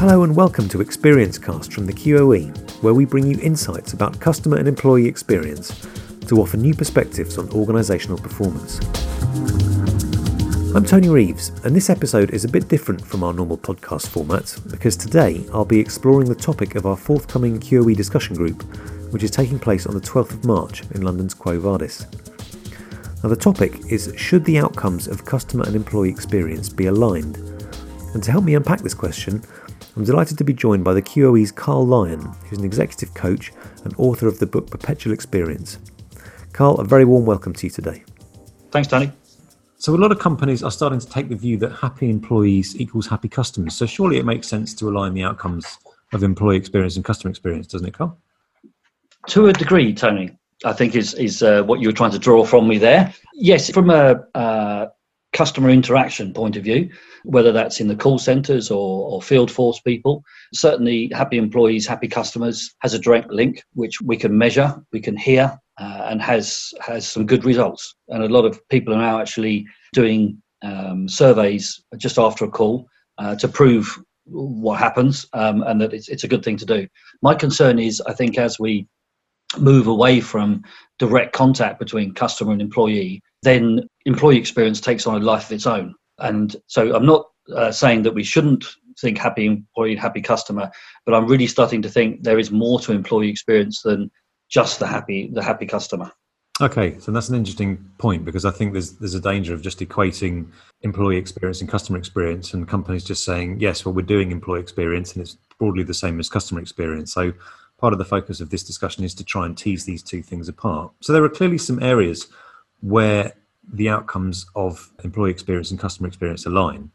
Hello and welcome to Experiencecast from the QOE, where we bring you insights about customer and employee experience to offer new perspectives on organisational performance. I'm Tony Reeves, and this episode is a bit different from our normal podcast format because today I'll be exploring the topic of our forthcoming QOE discussion group, which is taking place on the 12th of March in London's Quo Vadis. Now, the topic is Should the outcomes of customer and employee experience be aligned? And to help me unpack this question, I'm delighted to be joined by the QOE's Carl Lyon, who's an executive coach and author of the book Perpetual Experience. Carl, a very warm welcome to you today. Thanks, Tony. So, a lot of companies are starting to take the view that happy employees equals happy customers. So, surely it makes sense to align the outcomes of employee experience and customer experience, doesn't it, Carl? To a degree, Tony. I think is is uh, what you were trying to draw from me there. Yes, from a uh, customer interaction point of view, whether that's in the call centres or, or, field force people, certainly happy employees, happy customers has a direct link which we can measure, we can hear, uh, and has has some good results. And a lot of people are now actually doing um, surveys just after a call uh, to prove what happens um, and that it's, it's a good thing to do. My concern is, I think, as we move away from direct contact between customer and employee, then employee experience takes on a life of its own. And so I'm not uh, saying that we shouldn't think happy employee, happy customer, but I'm really starting to think there is more to employee experience than just the happy the happy customer. Okay, so that's an interesting point because I think there's there's a danger of just equating employee experience and customer experience, and companies just saying yes, well we're doing employee experience, and it's broadly the same as customer experience. So part of the focus of this discussion is to try and tease these two things apart. So there are clearly some areas where the outcomes of employee experience and customer experience align.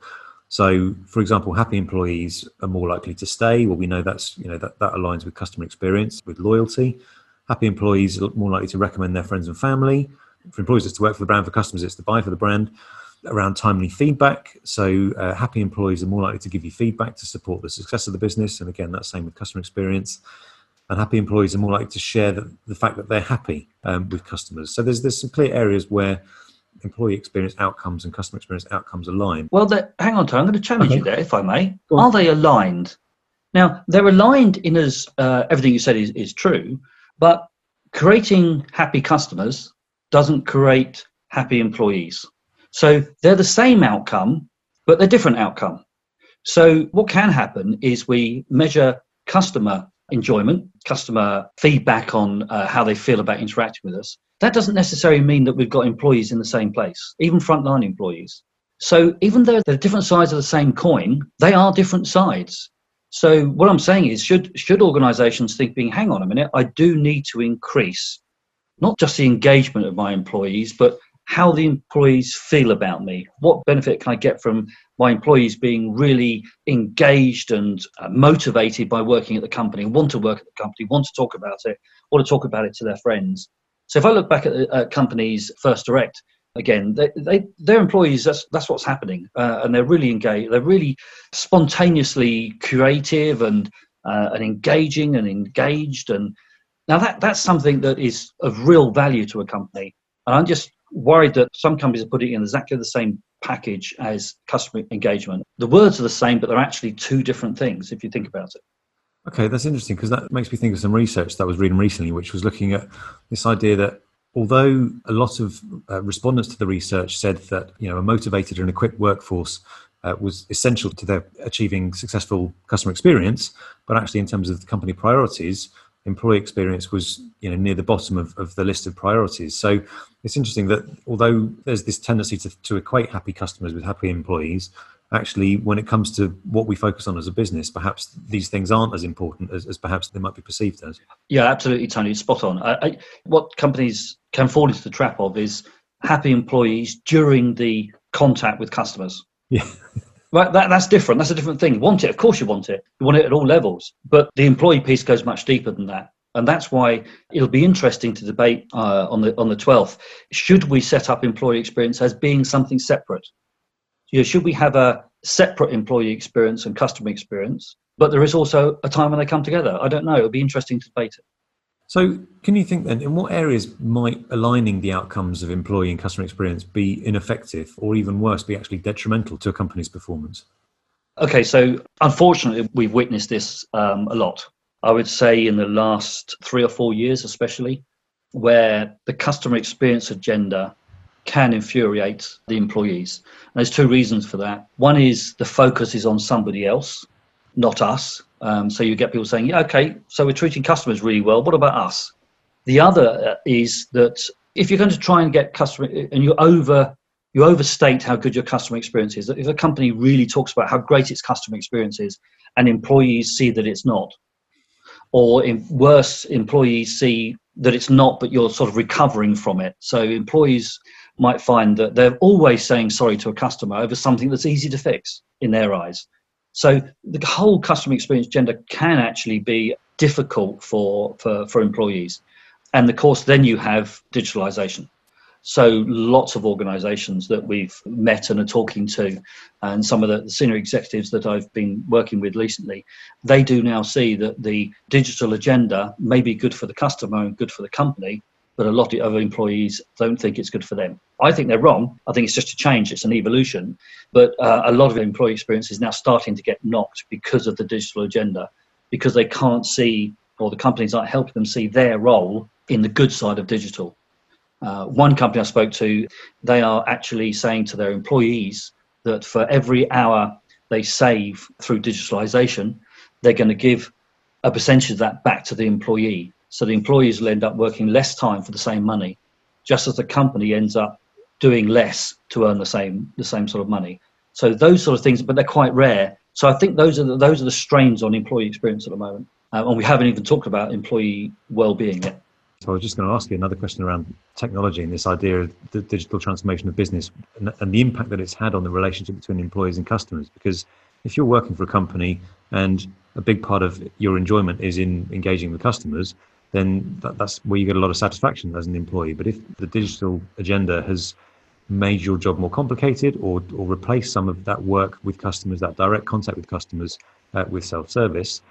So, for example, happy employees are more likely to stay. Well, we know that's you know that, that aligns with customer experience, with loyalty. Happy employees are more likely to recommend their friends and family. For employees, it's to work for the brand. For customers, it's to buy for the brand. Around timely feedback, so uh, happy employees are more likely to give you feedback to support the success of the business. And again, that's same with customer experience and happy employees are more likely to share the, the fact that they're happy um, with customers. So there's there's some clear areas where employee experience outcomes and customer experience outcomes align. Well, hang on, Tom. I'm going to challenge okay. you there, if I may. Are they aligned? Now they're aligned in as uh, everything you said is, is true, but creating happy customers doesn't create happy employees. So they're the same outcome, but they're different outcome. So what can happen is we measure customer enjoyment, customer feedback on uh, how they feel about interacting with us, that doesn't necessarily mean that we've got employees in the same place, even frontline employees. So even though they're different sides of the same coin, they are different sides. So what I'm saying is, should should organisations think, being, hang on a minute, I do need to increase not just the engagement of my employees, but how the employees feel about me. What benefit can I get from my employees being really engaged and uh, motivated by working at the company, want to work at the company, want to talk about it, want to talk about it to their friends. So if I look back at uh, companies First Direct, again, they, they, their employees, that's, that's what's happening. Uh, and they're really engaged. They're really spontaneously creative and, uh, and engaging and engaged. And now that, that's something that is of real value to a company. And I'm just worried that some companies are putting in exactly the same package as customer engagement. The words are the same, but they're actually two different things if you think about it. Okay, that's interesting because that makes me think of some research that I was reading recently, which was looking at this idea that although a lot of uh, respondents to the research said that you know a motivated and equipped workforce uh, was essential to their achieving successful customer experience, but actually in terms of the company priorities, employee experience was you know near the bottom of, of the list of priorities. So it's interesting that although there's this tendency to, to equate happy customers with happy employees actually when it comes to what we focus on as a business perhaps these things aren't as important as, as perhaps they might be perceived as. Yeah absolutely tony. Spot on. I, I, what companies can fall into the trap of is happy employees during the contact with customers. Yeah Right, that, that's different. That's a different thing. Want it? Of course you want it. You want it at all levels. But the employee piece goes much deeper than that. And that's why it'll be interesting to debate uh, on the on the 12th. Should we set up employee experience as being something separate? You know, should we have a separate employee experience and customer experience? But there is also a time when they come together. I don't know. It'll be interesting to debate it. So, can you think then, in what areas might aligning the outcomes of employee and customer experience be ineffective, or even worse, be actually detrimental to a company's performance? Okay, so unfortunately, we've witnessed this um, a lot. I would say in the last three or four years, especially, where the customer experience agenda can infuriate the employees. And there's two reasons for that. One is the focus is on somebody else, not us. Um, so you get people saying, yeah, okay, so we're treating customers really well. What about us? The other uh, is that if you're going to try and get customer and you over you overstate how good your customer experience is. If a company really talks about how great its customer experience is, and employees see that it's not, or in worse, employees see that it's not, but you're sort of recovering from it. So employees might find that they're always saying sorry to a customer over something that's easy to fix in their eyes. So the whole customer experience agenda can actually be difficult for, for, for employees. And of course, then you have digitalization. So lots of organisations that we've met and are talking to, and some of the senior executives that I've been working with recently, they do now see that the digital agenda may be good for the customer and good for the company, but a lot of other employees don't think it's good for them. I think they're wrong. I think it's just a change, it's an evolution. But uh, a lot of employee experience is now starting to get knocked because of the digital agenda, because they can't see, or the companies aren't helping them see their role in the good side of digital. Uh, one company I spoke to, they are actually saying to their employees that for every hour they save through digitalization, they're going to give a percentage of that back to the employee. So the employees will end up working less time for the same money, just as the company ends up doing less to earn the same the same sort of money. So those sort of things, but they're quite rare. So I think those are the, those are the strains on employee experience at the moment, uh, and we haven't even talked about employee well-being yet. So I was just going to ask you another question around technology and this idea of the digital transformation of business and, and the impact that it's had on the relationship between employees and customers. Because if you're working for a company and a big part of your enjoyment is in engaging with customers, then that, that's where you get a lot of satisfaction as an employee. But if the digital agenda has made your job more complicated or, or replaced some of that work with customers, that direct contact with customers uh, with self service,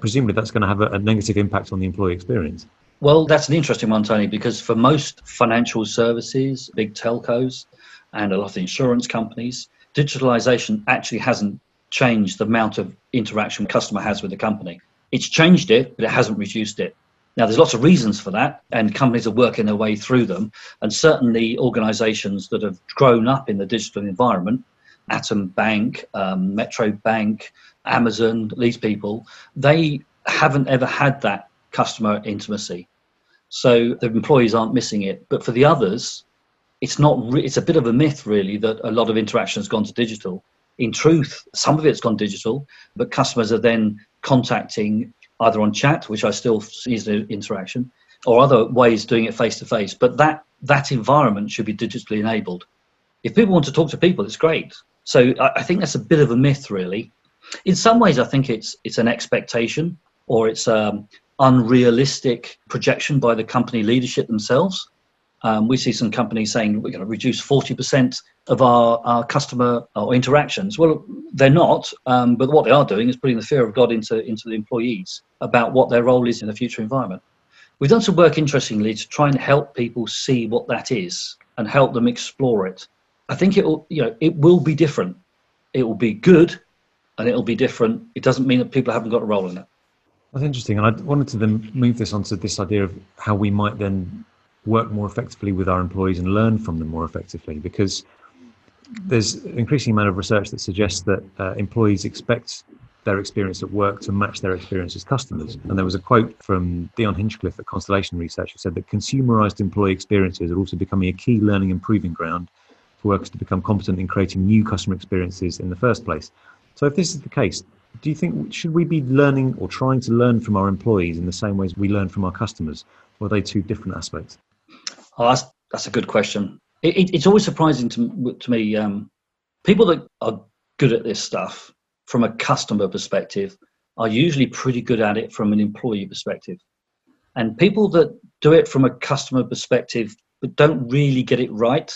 presumably that's going to have a, a negative impact on the employee experience. Well, that's an interesting one, Tony, because for most financial services, big telcos, and a lot of insurance companies, digitalization actually hasn't changed the amount of interaction customer has with the company. It's changed it, but it hasn't reduced it. Now, there's lots of reasons for that, and companies are working their way through them. And certainly, organizations that have grown up in the digital environment, Atom Bank, um, Metro Bank, Amazon, these people, they haven't ever had that customer intimacy. So the employees aren't missing it. But for the others, it's not. Re- it's a bit of a myth, really, that a lot of interaction has gone to digital. In truth, some of it's gone digital, but customers are then contacting either on chat, which I still see as an interaction, or other ways doing it face to face. But that that environment should be digitally enabled. If people want to talk to people, it's great. So I, I think that's a bit of a myth, really. In some ways, I think it's it's an expectation or it's um, unrealistic projection by the company leadership themselves. Um, we see some companies saying we're going to reduce 40% of our, our customer or interactions. Well, they're not, um, but what they are doing is putting the fear of God into, into the employees about what their role is in the future environment. We've done some work, interestingly, to try and help people see what that is and help them explore it. I think it will, you know, it will be different. It will be good, and it will be different. It doesn't mean that people haven't got a role in it. That's interesting. And I wanted to then move this onto this idea of how we might then work more effectively with our employees and learn from them more effectively because there's an increasing amount of research that suggests that uh, employees expect their experience at work to match their experience as customers. And there was a quote from Dion Hinchcliffe at Constellation Research who said that consumerized employee experiences are also becoming a key learning and proving ground for workers to become competent in creating new customer experiences in the first place. So if this is the case, do you think should we be learning or trying to learn from our employees in the same ways we learn from our customers or are they two different aspects oh, that's, that's a good question it, it, it's always surprising to, to me um, people that are good at this stuff from a customer perspective are usually pretty good at it from an employee perspective and people that do it from a customer perspective but don't really get it right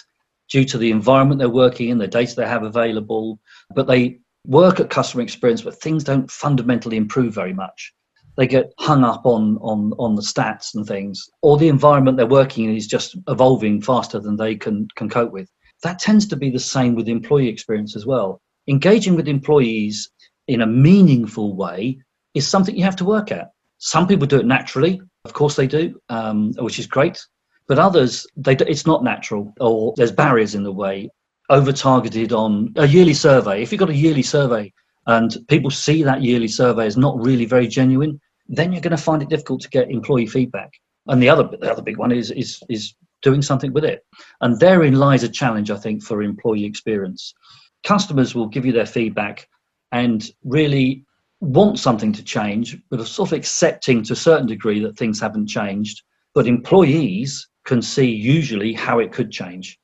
due to the environment they're working in the data they have available but they work at customer experience, but things don't fundamentally improve very much. They get hung up on on on the stats and things, or the environment they're working in is just evolving faster than they can can cope with. That tends to be the same with employee experience as well. engaging with employees in a meaningful way is something you have to work at. Some people do it naturally, of course they do, um, which is great. But others, they, it's not natural, or there's barriers in the way. Over targeted on a yearly survey. If you've got a yearly survey and people see that yearly survey as not really very genuine, then you're going to find it difficult to get employee feedback. And the other, the other big one is is is doing something with it. And therein lies a challenge, I think, for employee experience. Customers will give you their feedback and really want something to change, but are sort of accepting to a certain degree that things haven't changed. But employees can see usually how it could change.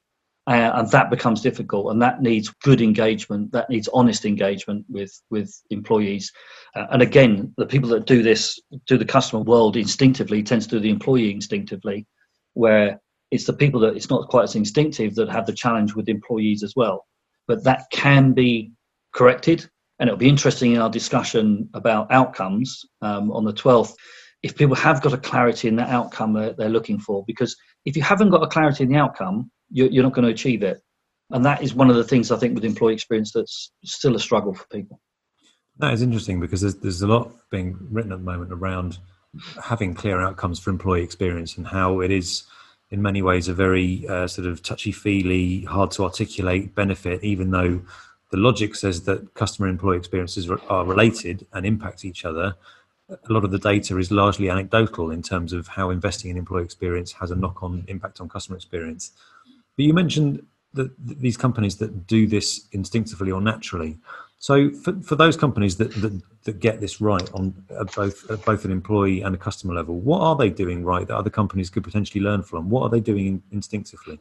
Uh, and that becomes difficult and that needs good engagement that needs honest engagement with with employees. Uh, and again the people that do this do the customer world instinctively tends to do the employee instinctively where it's the people that it's not quite as instinctive that have the challenge with employees as well. But that can be corrected and it'll be interesting in our discussion about outcomes um, on the 12th if people have got a clarity in the outcome that they're looking for because if you haven't got a clarity in the outcome you're, you're not going to achieve it. And that is one of the things i think with employee experience that's still a struggle for people. That is interesting because there's, there's a lot being written at the moment around having clear outcomes for employee experience and how it is in many ways a very uh, sort of touchy feely hard to articulate benefit even though the logic says that customer employee experiences are related and impact each other a lot of the data is largely anecdotal in terms of how investing in employee experience has a knock-on impact on customer experience. But you mentioned that these companies that do this instinctively or naturally. So for, for those companies that, that, that get this right on both at both an employee and a customer level, what are they doing right that other companies could potentially learn from? What are they doing instinctively?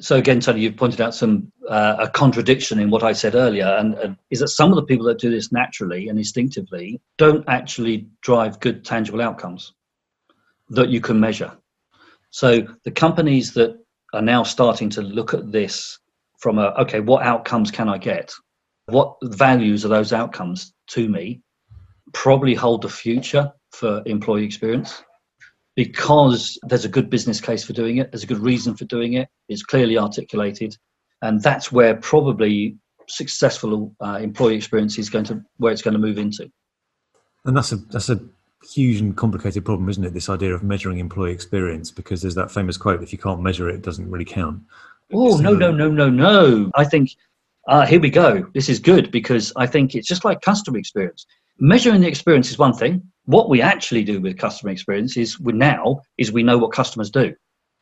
So again, Tony, you've pointed out some uh, a contradiction in what I said earlier, and, and, is that some of the people that do this naturally and instinctively don't actually drive good tangible outcomes that you can measure. So the companies that are now starting to look at this from a okay, what outcomes can I get? What values are those outcomes to me? Probably hold the future for employee experience because there's a good business case for doing it, there's a good reason for doing it, it's clearly articulated, and that's where probably successful uh, employee experience is going to where it's going to move into. And that's a that's a huge and complicated problem, isn't it? This idea of measuring employee experience, because there's that famous quote: "If you can't measure it, it doesn't really count." Oh no, no, no, no, no! I think uh, here we go. This is good because I think it's just like customer experience. Measuring the experience is one thing what we actually do with customer experience is we now is we know what customers do.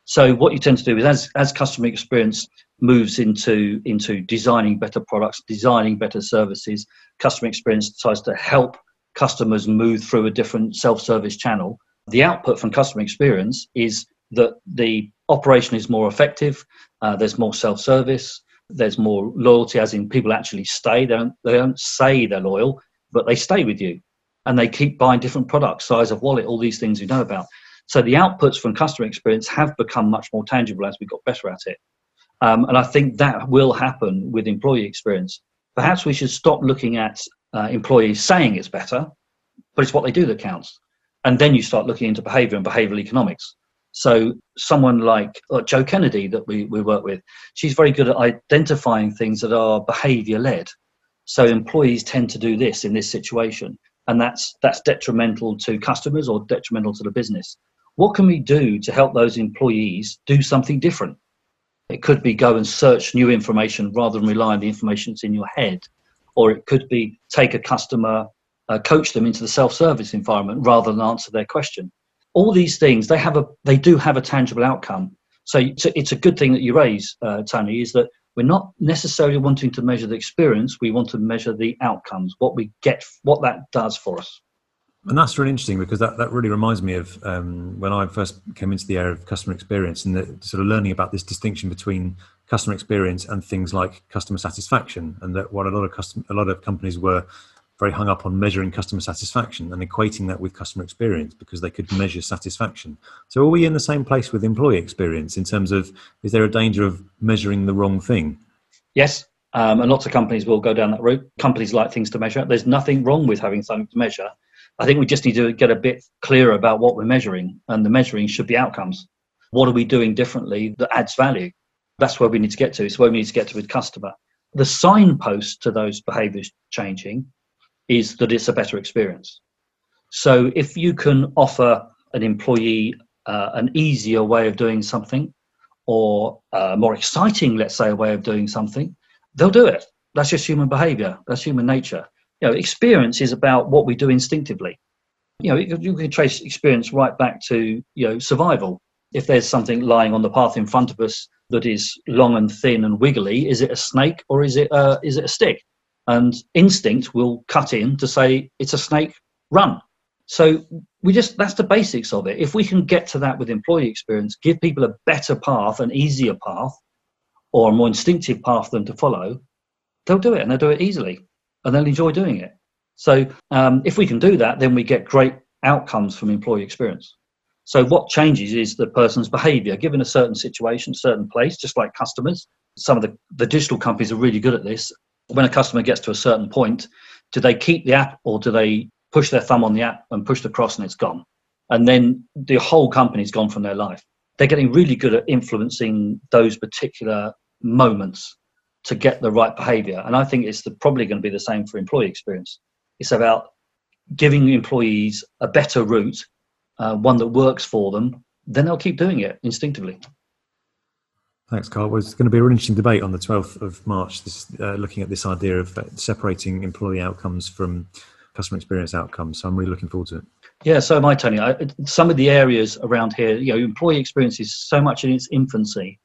So what you tend to do is as as customer experience moves into into designing better products, designing better services, customer experience tries to help customers move through a different self-service channel. The output from customer experience is that the operation is more effective. Uh, there's more self-service. There's more loyalty, as in people actually stay. They don't, they don't say they're loyal, but they stay with you and they keep buying different products, size of wallet, all these things we know about. So the outputs from customer experience have become much more tangible as we got better at it. Um, and I think that will happen with employee experience. Perhaps we should stop looking at uh, employees saying it's better, but it's what they do that counts. And then you start looking into behavior and behavioral economics. So someone like uh, Jo Kennedy that we, we work with, she's very good at identifying things that are behavior led. So employees tend to do this in this situation and that's that's detrimental to customers or detrimental to the business. What can we do to help those employees do something different? It could be go and search new information rather than rely on the information that's in your head or it could be take a customer uh, coach them into the self-service environment rather than answer their question. All these things they have a they do have a tangible outcome. So it's a good thing that you raise uh, tony is that we're not necessarily wanting to measure the experience we want to measure the outcomes what we get what that does for us. And that's really interesting because that, that really reminds me of um, when I first came into the area of customer experience and the, sort of learning about this distinction between customer experience and things like customer satisfaction, and that what a lot of custom, a lot of companies were very hung up on measuring customer satisfaction and equating that with customer experience because they could measure satisfaction. So, are we in the same place with employee experience in terms of is there a danger of measuring the wrong thing? Yes, um, and lots of companies will go down that route. Companies like things to measure. There's nothing wrong with having something to measure. I think we just need to get a bit clearer about what we're measuring, and the measuring should be outcomes. What are we doing differently that adds value? That's where we need to get to. It's where we need to get to with customer. the signpost to those behaviors changing is that it's a better experience. So if you can offer an employee uh, an easier way of doing something or a more exciting, let's say, a way of doing something, they'll do it. That's just human behavior. That's human nature. You know, experience is about what we do instinctively. You know, you can trace experience right back to, you know, survival. If there's something lying on the path in front of us that is long and thin and wiggly, is it a snake or is it a, is it a stick? And instinct will cut in to say it's a snake, run. So we just that's the basics of it. If we can get to that with employee experience, give people a better path, an easier path, or a more instinctive path than to follow, they'll do it and they'll do it easily and they'll enjoy doing it. So um, if we can do that, then we get great outcomes from employee experience. So what changes is the person's behavior given a certain situation, certain place, just like customers. Some of the, the digital companies are really good at this. When a customer gets to a certain point, do they keep the app or do they push their thumb on the app and push the cross and it's gone. And then the whole company's gone from their life. They're getting really good at influencing those particular moments to get the right behavior. And I think it's the, probably going to be the same for employee experience. It's about giving employees a better route, uh, one that works for them, then they'll keep doing it instinctively. Thanks, Carl. Well, it's going to be an interesting debate on the 12th of March, this, uh, looking at this idea of separating employee outcomes from customer experience outcomes. So I'm really looking forward to it. Yeah, so am I, Tony. I, some of the areas around here, you know, employee experience is so much in its infancy,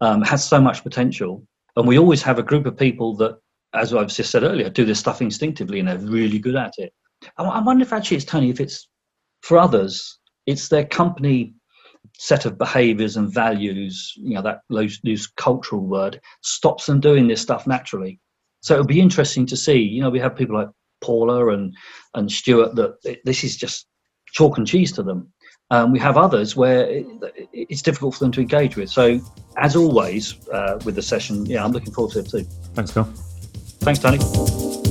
um, has so much potential, and we always have a group of people that, as I've just said earlier, do this stuff instinctively and they're really good at it. I, I wonder if actually it's Tony, if it's for others, it's their company set of behaviors and values, you know, that loose, loose cultural word, stops them doing this stuff naturally. So it'll be interesting to see. You know, we have people like Paula and and Stuart that this is just chalk and cheese to them. Um, we have others where it, it's difficult for them to engage with. So, as always uh, with the session, yeah, I'm looking forward to it too. Thanks, Carl. Thanks, Tony.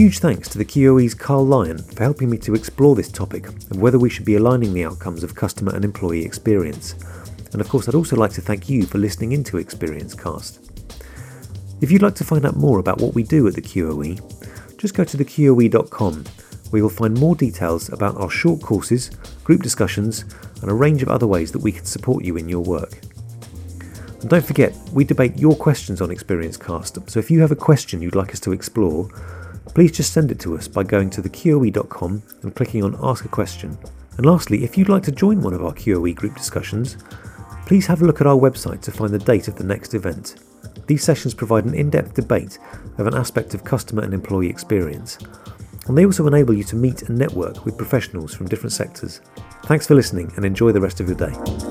Huge thanks to the QOE's Carl Lyon for helping me to explore this topic of whether we should be aligning the outcomes of customer and employee experience. And of course, I'd also like to thank you for listening into Experience Cast. If you'd like to find out more about what we do at the QOE, just go to theqoe.com where you'll find more details about our short courses, group discussions, and a range of other ways that we can support you in your work. And don't forget, we debate your questions on Experience Cast, so if you have a question you'd like us to explore, please just send it to us by going to theqoe.com and clicking on Ask a Question. And lastly, if you'd like to join one of our QOE group discussions, please have a look at our website to find the date of the next event. These sessions provide an in depth debate of an aspect of customer and employee experience, and they also enable you to meet and network with professionals from different sectors. Thanks for listening and enjoy the rest of your day.